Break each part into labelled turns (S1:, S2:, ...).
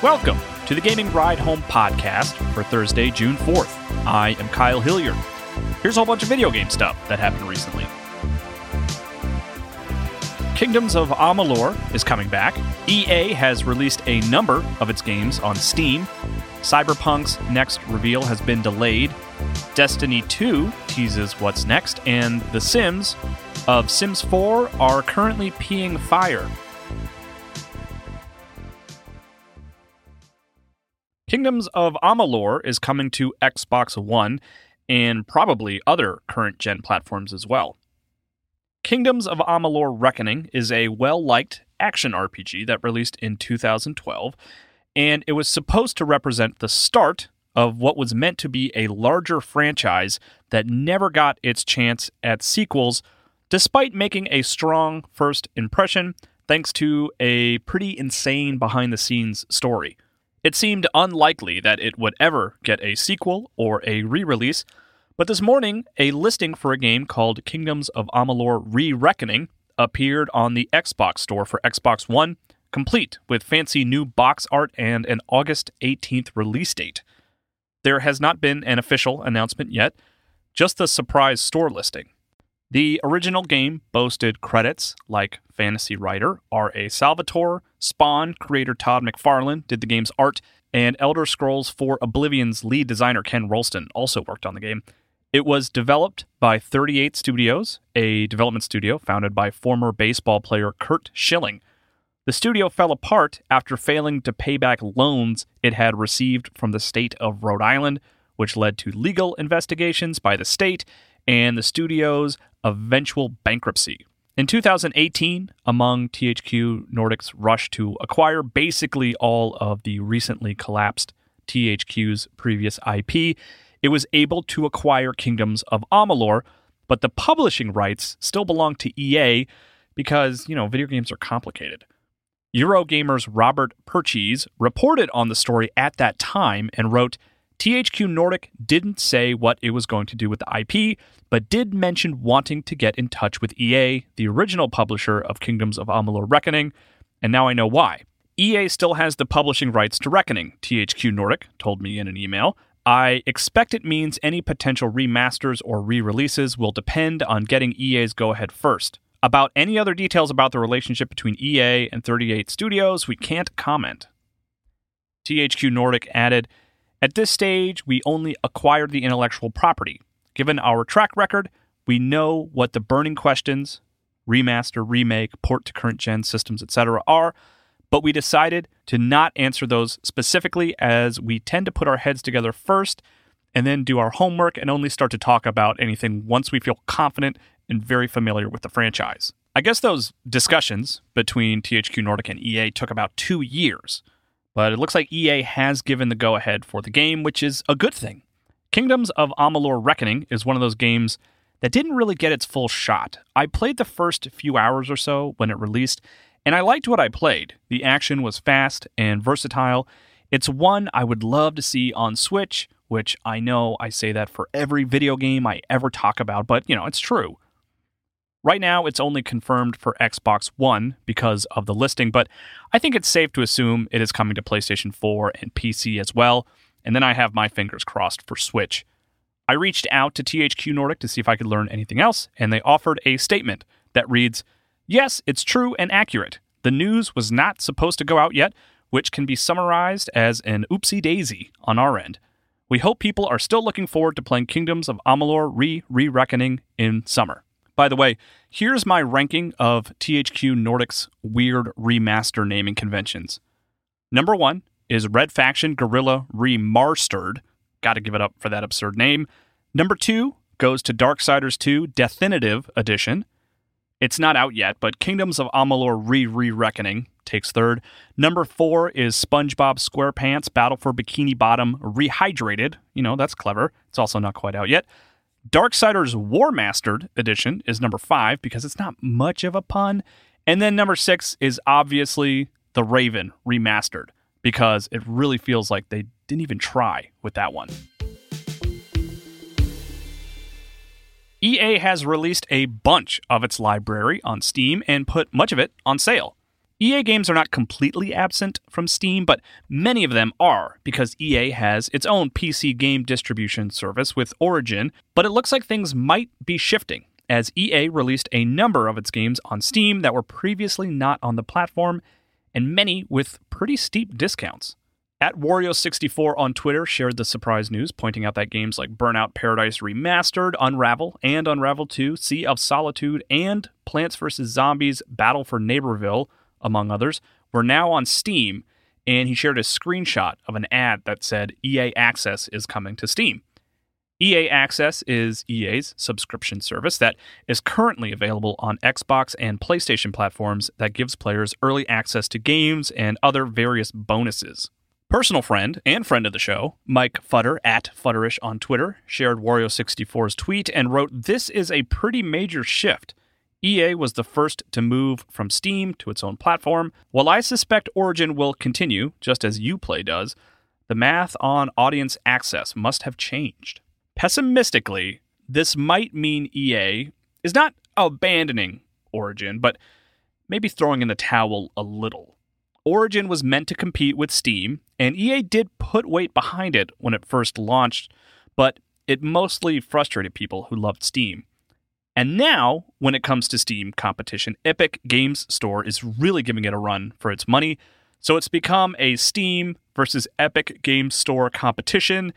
S1: Welcome to the Gaming Ride Home podcast for Thursday, June 4th. I am Kyle Hilliard. Here's a whole bunch of video game stuff that happened recently. Kingdoms of Amalur is coming back. EA has released a number of its games on Steam. Cyberpunk's next reveal has been delayed. Destiny 2 teases what's next, and The Sims of Sims 4 are currently peeing fire. Kingdoms of Amalur is coming to Xbox One and probably other current gen platforms as well. Kingdoms of Amalur Reckoning is a well liked action RPG that released in 2012, and it was supposed to represent the start of what was meant to be a larger franchise that never got its chance at sequels, despite making a strong first impression thanks to a pretty insane behind the scenes story. It seemed unlikely that it would ever get a sequel or a re release, but this morning, a listing for a game called Kingdoms of Amalur Re Reckoning appeared on the Xbox store for Xbox One, complete with fancy new box art and an August 18th release date. There has not been an official announcement yet, just the surprise store listing. The original game boasted credits like fantasy writer R.A. Salvatore, Spawn creator Todd McFarlane did the game's art, and Elder Scrolls IV Oblivion's lead designer Ken Rolston also worked on the game. It was developed by 38 Studios, a development studio founded by former baseball player Curt Schilling. The studio fell apart after failing to pay back loans it had received from the state of Rhode Island, which led to legal investigations by the state and the studio's eventual bankruptcy. In 2018, among THQ Nordic's rush to acquire basically all of the recently collapsed THQ's previous IP, it was able to acquire Kingdoms of Amalur, but the publishing rights still belong to EA because, you know, video games are complicated. Eurogamer's Robert Purchese reported on the story at that time and wrote THQ Nordic didn't say what it was going to do with the IP, but did mention wanting to get in touch with EA, the original publisher of Kingdoms of Amalur Reckoning, and now I know why. EA still has the publishing rights to Reckoning, THQ Nordic told me in an email. I expect it means any potential remasters or re releases will depend on getting EA's go ahead first. About any other details about the relationship between EA and 38 Studios, we can't comment. THQ Nordic added, at this stage, we only acquired the intellectual property. Given our track record, we know what the burning questions remaster, remake, port to current gen systems, etc. are, but we decided to not answer those specifically as we tend to put our heads together first and then do our homework and only start to talk about anything once we feel confident and very familiar with the franchise. I guess those discussions between THQ Nordic and EA took about two years. But it looks like EA has given the go ahead for the game, which is a good thing. Kingdoms of Amalur Reckoning is one of those games that didn't really get its full shot. I played the first few hours or so when it released, and I liked what I played. The action was fast and versatile. It's one I would love to see on Switch, which I know I say that for every video game I ever talk about, but you know, it's true. Right now, it's only confirmed for Xbox One because of the listing, but I think it's safe to assume it is coming to PlayStation 4 and PC as well. And then I have my fingers crossed for Switch. I reached out to THQ Nordic to see if I could learn anything else, and they offered a statement that reads Yes, it's true and accurate. The news was not supposed to go out yet, which can be summarized as an oopsie daisy on our end. We hope people are still looking forward to playing Kingdoms of Amalur Re Re Reckoning in summer. By the way, here's my ranking of THQ Nordic's weird remaster naming conventions. Number one is Red Faction Guerrilla Remastered. Gotta give it up for that absurd name. Number two goes to Darksiders 2 Definitive Edition. It's not out yet, but Kingdoms of Amalur Re Re Reckoning takes third. Number four is SpongeBob SquarePants Battle for Bikini Bottom Rehydrated. You know, that's clever. It's also not quite out yet. Darksiders War Mastered Edition is number five because it's not much of a pun. And then number six is obviously The Raven Remastered because it really feels like they didn't even try with that one. EA has released a bunch of its library on Steam and put much of it on sale. EA games are not completely absent from Steam, but many of them are because EA has its own PC game distribution service with Origin, but it looks like things might be shifting as EA released a number of its games on Steam that were previously not on the platform, and many with pretty steep discounts. At Wario64 on Twitter shared the surprise news, pointing out that games like Burnout Paradise Remastered, Unravel, and Unravel 2, Sea of Solitude, and Plants vs. Zombies Battle for Neighborville, among others, were now on Steam, and he shared a screenshot of an ad that said EA Access is coming to Steam. EA Access is EA's subscription service that is currently available on Xbox and PlayStation platforms that gives players early access to games and other various bonuses. Personal friend and friend of the show, Mike Futter at Futterish on Twitter, shared Wario64's tweet and wrote, This is a pretty major shift. EA was the first to move from Steam to its own platform. While I suspect Origin will continue, just as Uplay does, the math on audience access must have changed. Pessimistically, this might mean EA is not abandoning Origin, but maybe throwing in the towel a little. Origin was meant to compete with Steam, and EA did put weight behind it when it first launched, but it mostly frustrated people who loved Steam. And now, when it comes to Steam competition, Epic Games Store is really giving it a run for its money. So it's become a Steam versus Epic Games Store competition.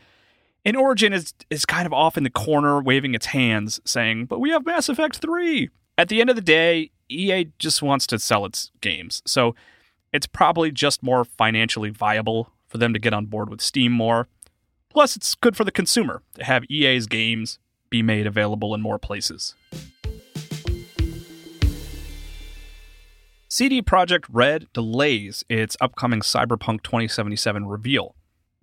S1: And Origin is, is kind of off in the corner, waving its hands, saying, But we have Mass Effect 3. At the end of the day, EA just wants to sell its games. So it's probably just more financially viable for them to get on board with Steam more. Plus, it's good for the consumer to have EA's games be made available in more places. CD Projekt Red delays its upcoming Cyberpunk 2077 reveal.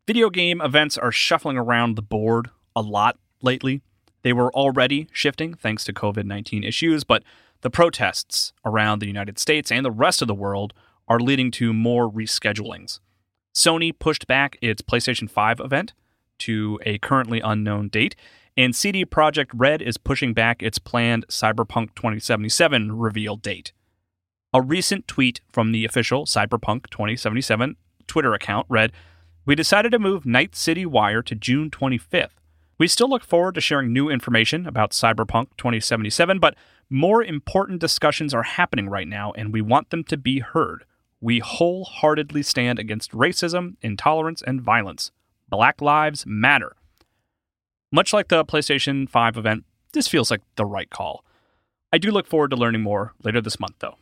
S1: Video game events are shuffling around the board a lot lately. They were already shifting thanks to COVID 19 issues, but the protests around the United States and the rest of the world are leading to more reschedulings. Sony pushed back its PlayStation 5 event to a currently unknown date, and CD Projekt Red is pushing back its planned Cyberpunk 2077 reveal date. A recent tweet from the official Cyberpunk 2077 Twitter account read, We decided to move Night City Wire to June 25th. We still look forward to sharing new information about Cyberpunk 2077, but more important discussions are happening right now, and we want them to be heard. We wholeheartedly stand against racism, intolerance, and violence. Black Lives Matter. Much like the PlayStation 5 event, this feels like the right call. I do look forward to learning more later this month, though.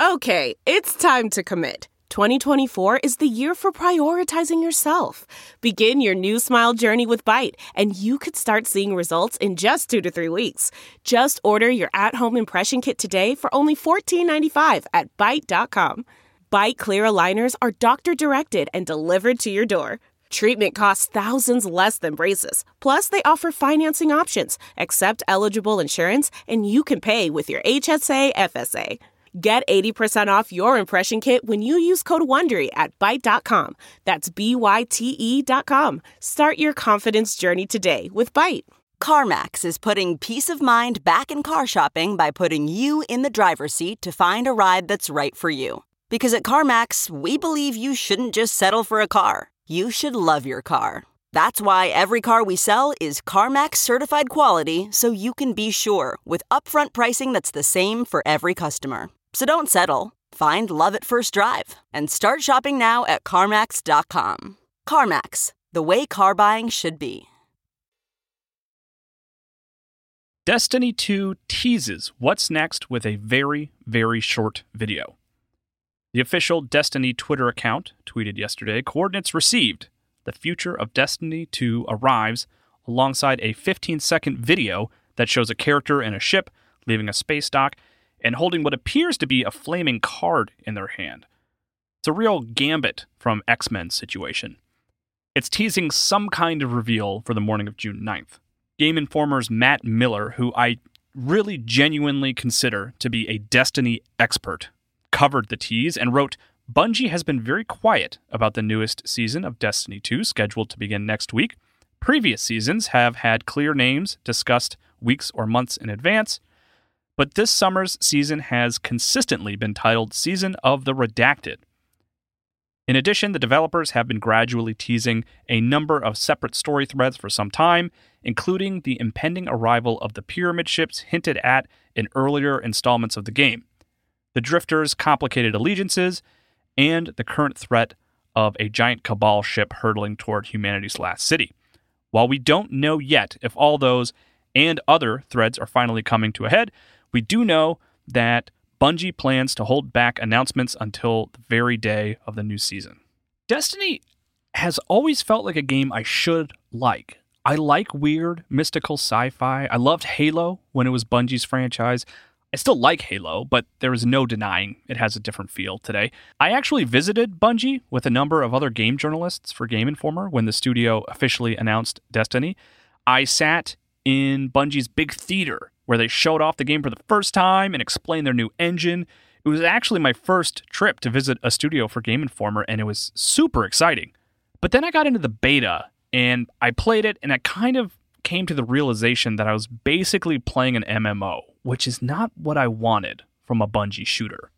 S2: Okay, it's time to commit. 2024 is the year for prioritizing yourself. Begin your new smile journey with Byte, and you could start seeing results in just two to three weeks. Just order your at home impression kit today for only $14.95 at Byte.com. Byte clear aligners are doctor directed and delivered to your door. Treatment costs thousands less than braces. Plus, they offer financing options, accept eligible insurance, and you can pay with your HSA FSA. Get 80% off your impression kit when you use code WONDERY at Byte.com. That's B-Y-T-E dot com. Start your confidence journey today with Byte.
S3: CarMax is putting peace of mind back in car shopping by putting you in the driver's seat to find a ride that's right for you. Because at CarMax, we believe you shouldn't just settle for a car. You should love your car. That's why every car we sell is CarMax certified quality so you can be sure with upfront pricing that's the same for every customer. So don't settle. Find love at first drive and start shopping now at CarMax.com. CarMax, the way car buying should be.
S1: Destiny 2 teases what's next with a very, very short video. The official Destiny Twitter account tweeted yesterday coordinates received. The future of Destiny 2 arrives alongside a 15 second video that shows a character in a ship leaving a space dock and holding what appears to be a flaming card in their hand. It's a real gambit from X Men's situation. It's teasing some kind of reveal for the morning of June 9th. Game Informer's Matt Miller, who I really genuinely consider to be a Destiny expert, covered the tease and wrote Bungie has been very quiet about the newest season of Destiny 2, scheduled to begin next week. Previous seasons have had clear names discussed weeks or months in advance, but this summer's season has consistently been titled Season of the Redacted. In addition, the developers have been gradually teasing a number of separate story threads for some time, including the impending arrival of the pyramid ships hinted at in earlier installments of the game, the Drifters' complicated allegiances, and the current threat of a giant Cabal ship hurtling toward humanity's last city. While we don't know yet if all those and other threads are finally coming to a head, we do know that Bungie plans to hold back announcements until the very day of the new season. Destiny has always felt like a game I should like. I like weird, mystical sci fi. I loved Halo when it was Bungie's franchise. I still like Halo, but there is no denying it has a different feel today. I actually visited Bungie with a number of other game journalists for Game Informer when the studio officially announced Destiny. I sat in Bungie's big theater where they showed off the game for the first time and explained their new engine. It was actually my first trip to visit a studio for Game Informer, and it was super exciting. But then I got into the beta and I played it, and I kind of came to the realization that I was basically playing an MMO, which is not what I wanted from a Bungie shooter.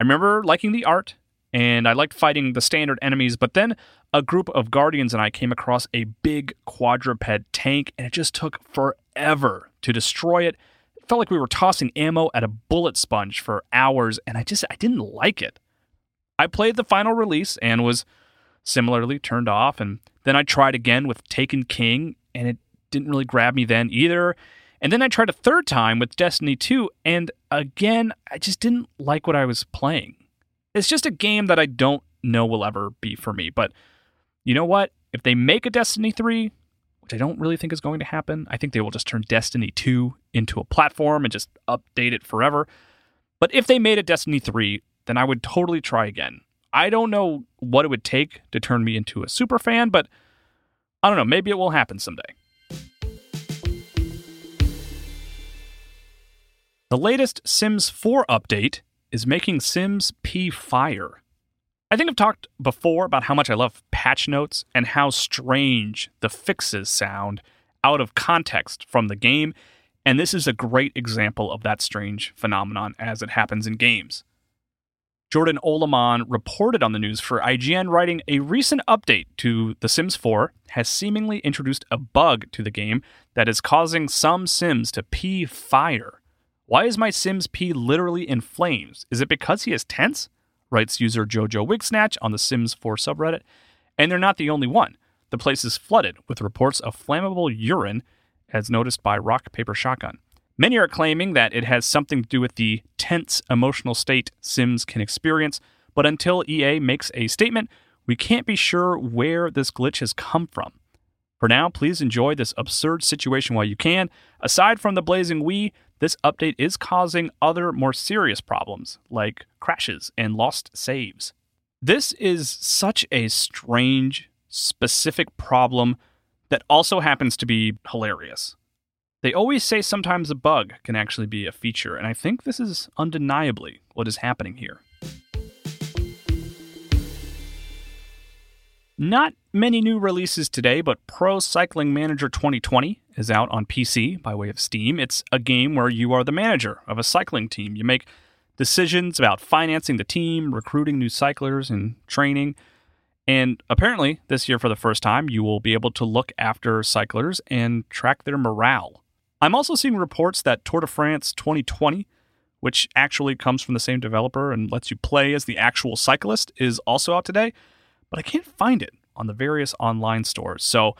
S1: I remember liking the art and I liked fighting the standard enemies, but then a group of guardians and I came across a big quadruped tank and it just took forever to destroy it. It felt like we were tossing ammo at a bullet sponge for hours and I just I didn't like it. I played the final release and was similarly turned off and then I tried again with Taken King and it didn't really grab me then either. And then I tried a third time with Destiny 2, and again, I just didn't like what I was playing. It's just a game that I don't know will ever be for me. But you know what? If they make a Destiny 3, which I don't really think is going to happen, I think they will just turn Destiny 2 into a platform and just update it forever. But if they made a Destiny 3, then I would totally try again. I don't know what it would take to turn me into a super fan, but I don't know, maybe it will happen someday. The latest Sims 4 update is making Sims P fire. I think I've talked before about how much I love patch notes and how strange the fixes sound out of context from the game, and this is a great example of that strange phenomenon as it happens in games. Jordan Oloman reported on the news for IGN, writing a recent update to The Sims 4 has seemingly introduced a bug to the game that is causing some Sims to pee fire. Why is my Sims P literally in flames? Is it because he is tense? Writes user Jojo Wigsnatch on the Sims 4 subreddit. And they're not the only one. The place is flooded with reports of flammable urine, as noticed by Rock Paper Shotgun. Many are claiming that it has something to do with the tense emotional state Sims can experience, but until EA makes a statement, we can't be sure where this glitch has come from. For now, please enjoy this absurd situation while you can. Aside from the blazing wee, this update is causing other more serious problems like crashes and lost saves. This is such a strange, specific problem that also happens to be hilarious. They always say sometimes a bug can actually be a feature, and I think this is undeniably what is happening here. Not many new releases today, but Pro Cycling Manager 2020 is out on PC by way of Steam. It's a game where you are the manager of a cycling team. You make decisions about financing the team, recruiting new cyclers, and training. And apparently, this year for the first time, you will be able to look after cyclers and track their morale. I'm also seeing reports that Tour de France 2020, which actually comes from the same developer and lets you play as the actual cyclist, is also out today but I can't find it on the various online stores. So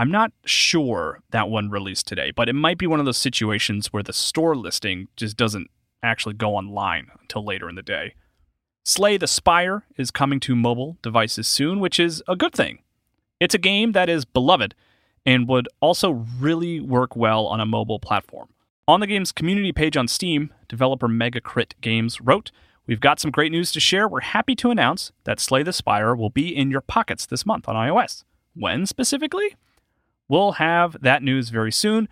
S1: I'm not sure that one released today, but it might be one of those situations where the store listing just doesn't actually go online until later in the day. Slay the Spire is coming to mobile devices soon, which is a good thing. It's a game that is beloved and would also really work well on a mobile platform. On the game's community page on Steam, developer Megacrit Games wrote, We've got some great news to share. We're happy to announce that Slay the Spire will be in your pockets this month on iOS. When specifically? We'll have that news very soon,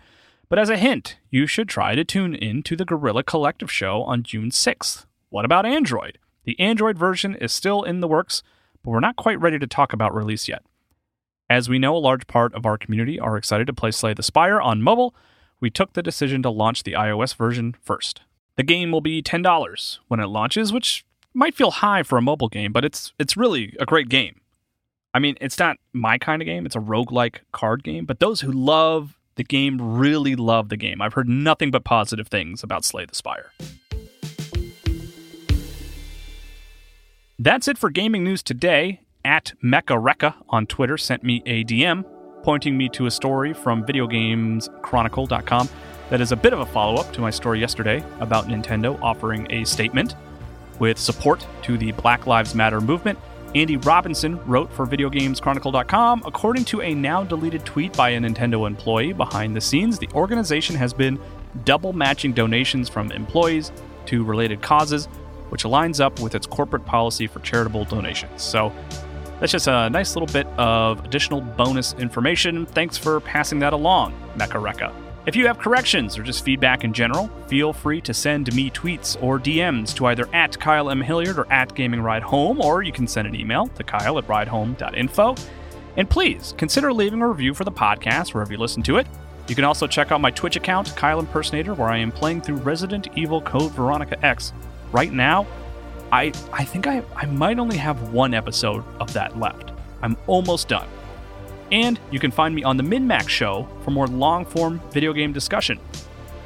S1: but as a hint, you should try to tune in to the Guerrilla Collective show on June 6th. What about Android? The Android version is still in the works, but we're not quite ready to talk about release yet. As we know, a large part of our community are excited to play Slay the Spire on mobile, we took the decision to launch the iOS version first. The game will be $10 when it launches, which might feel high for a mobile game, but it's it's really a great game. I mean, it's not my kind of game, it's a roguelike card game, but those who love the game really love the game. I've heard nothing but positive things about Slay the Spire. That's it for gaming news today. At Mecha on Twitter sent me a DM pointing me to a story from videogameschronicle.com that is a bit of a follow up to my story yesterday about Nintendo offering a statement with support to the Black Lives Matter movement. Andy Robinson wrote for VideoGamesChronicle.com. According to a now deleted tweet by a Nintendo employee behind the scenes, the organization has been double matching donations from employees to related causes, which aligns up with its corporate policy for charitable donations. So that's just a nice little bit of additional bonus information. Thanks for passing that along, Mecha Rekka. If you have corrections or just feedback in general, feel free to send me tweets or DMs to either at Kyle M. Hilliard or at Gaming Ride Home, or you can send an email to kyle at ridehome.info. And please consider leaving a review for the podcast wherever you listen to it. You can also check out my Twitch account, Kyle Impersonator, where I am playing through Resident Evil Code Veronica X. Right now, I, I think I, I might only have one episode of that left. I'm almost done. And you can find me on the MinnMax show for more long form video game discussion.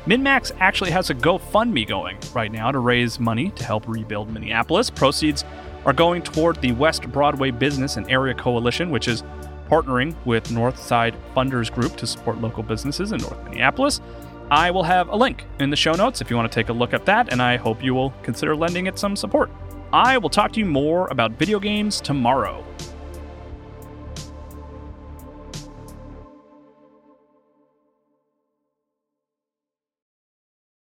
S1: MinnMax actually has a GoFundMe going right now to raise money to help rebuild Minneapolis. Proceeds are going toward the West Broadway Business and Area Coalition, which is partnering with Northside Funders Group to support local businesses in North Minneapolis. I will have a link in the show notes if you want to take a look at that, and I hope you will consider lending it some support. I will talk to you more about video games tomorrow.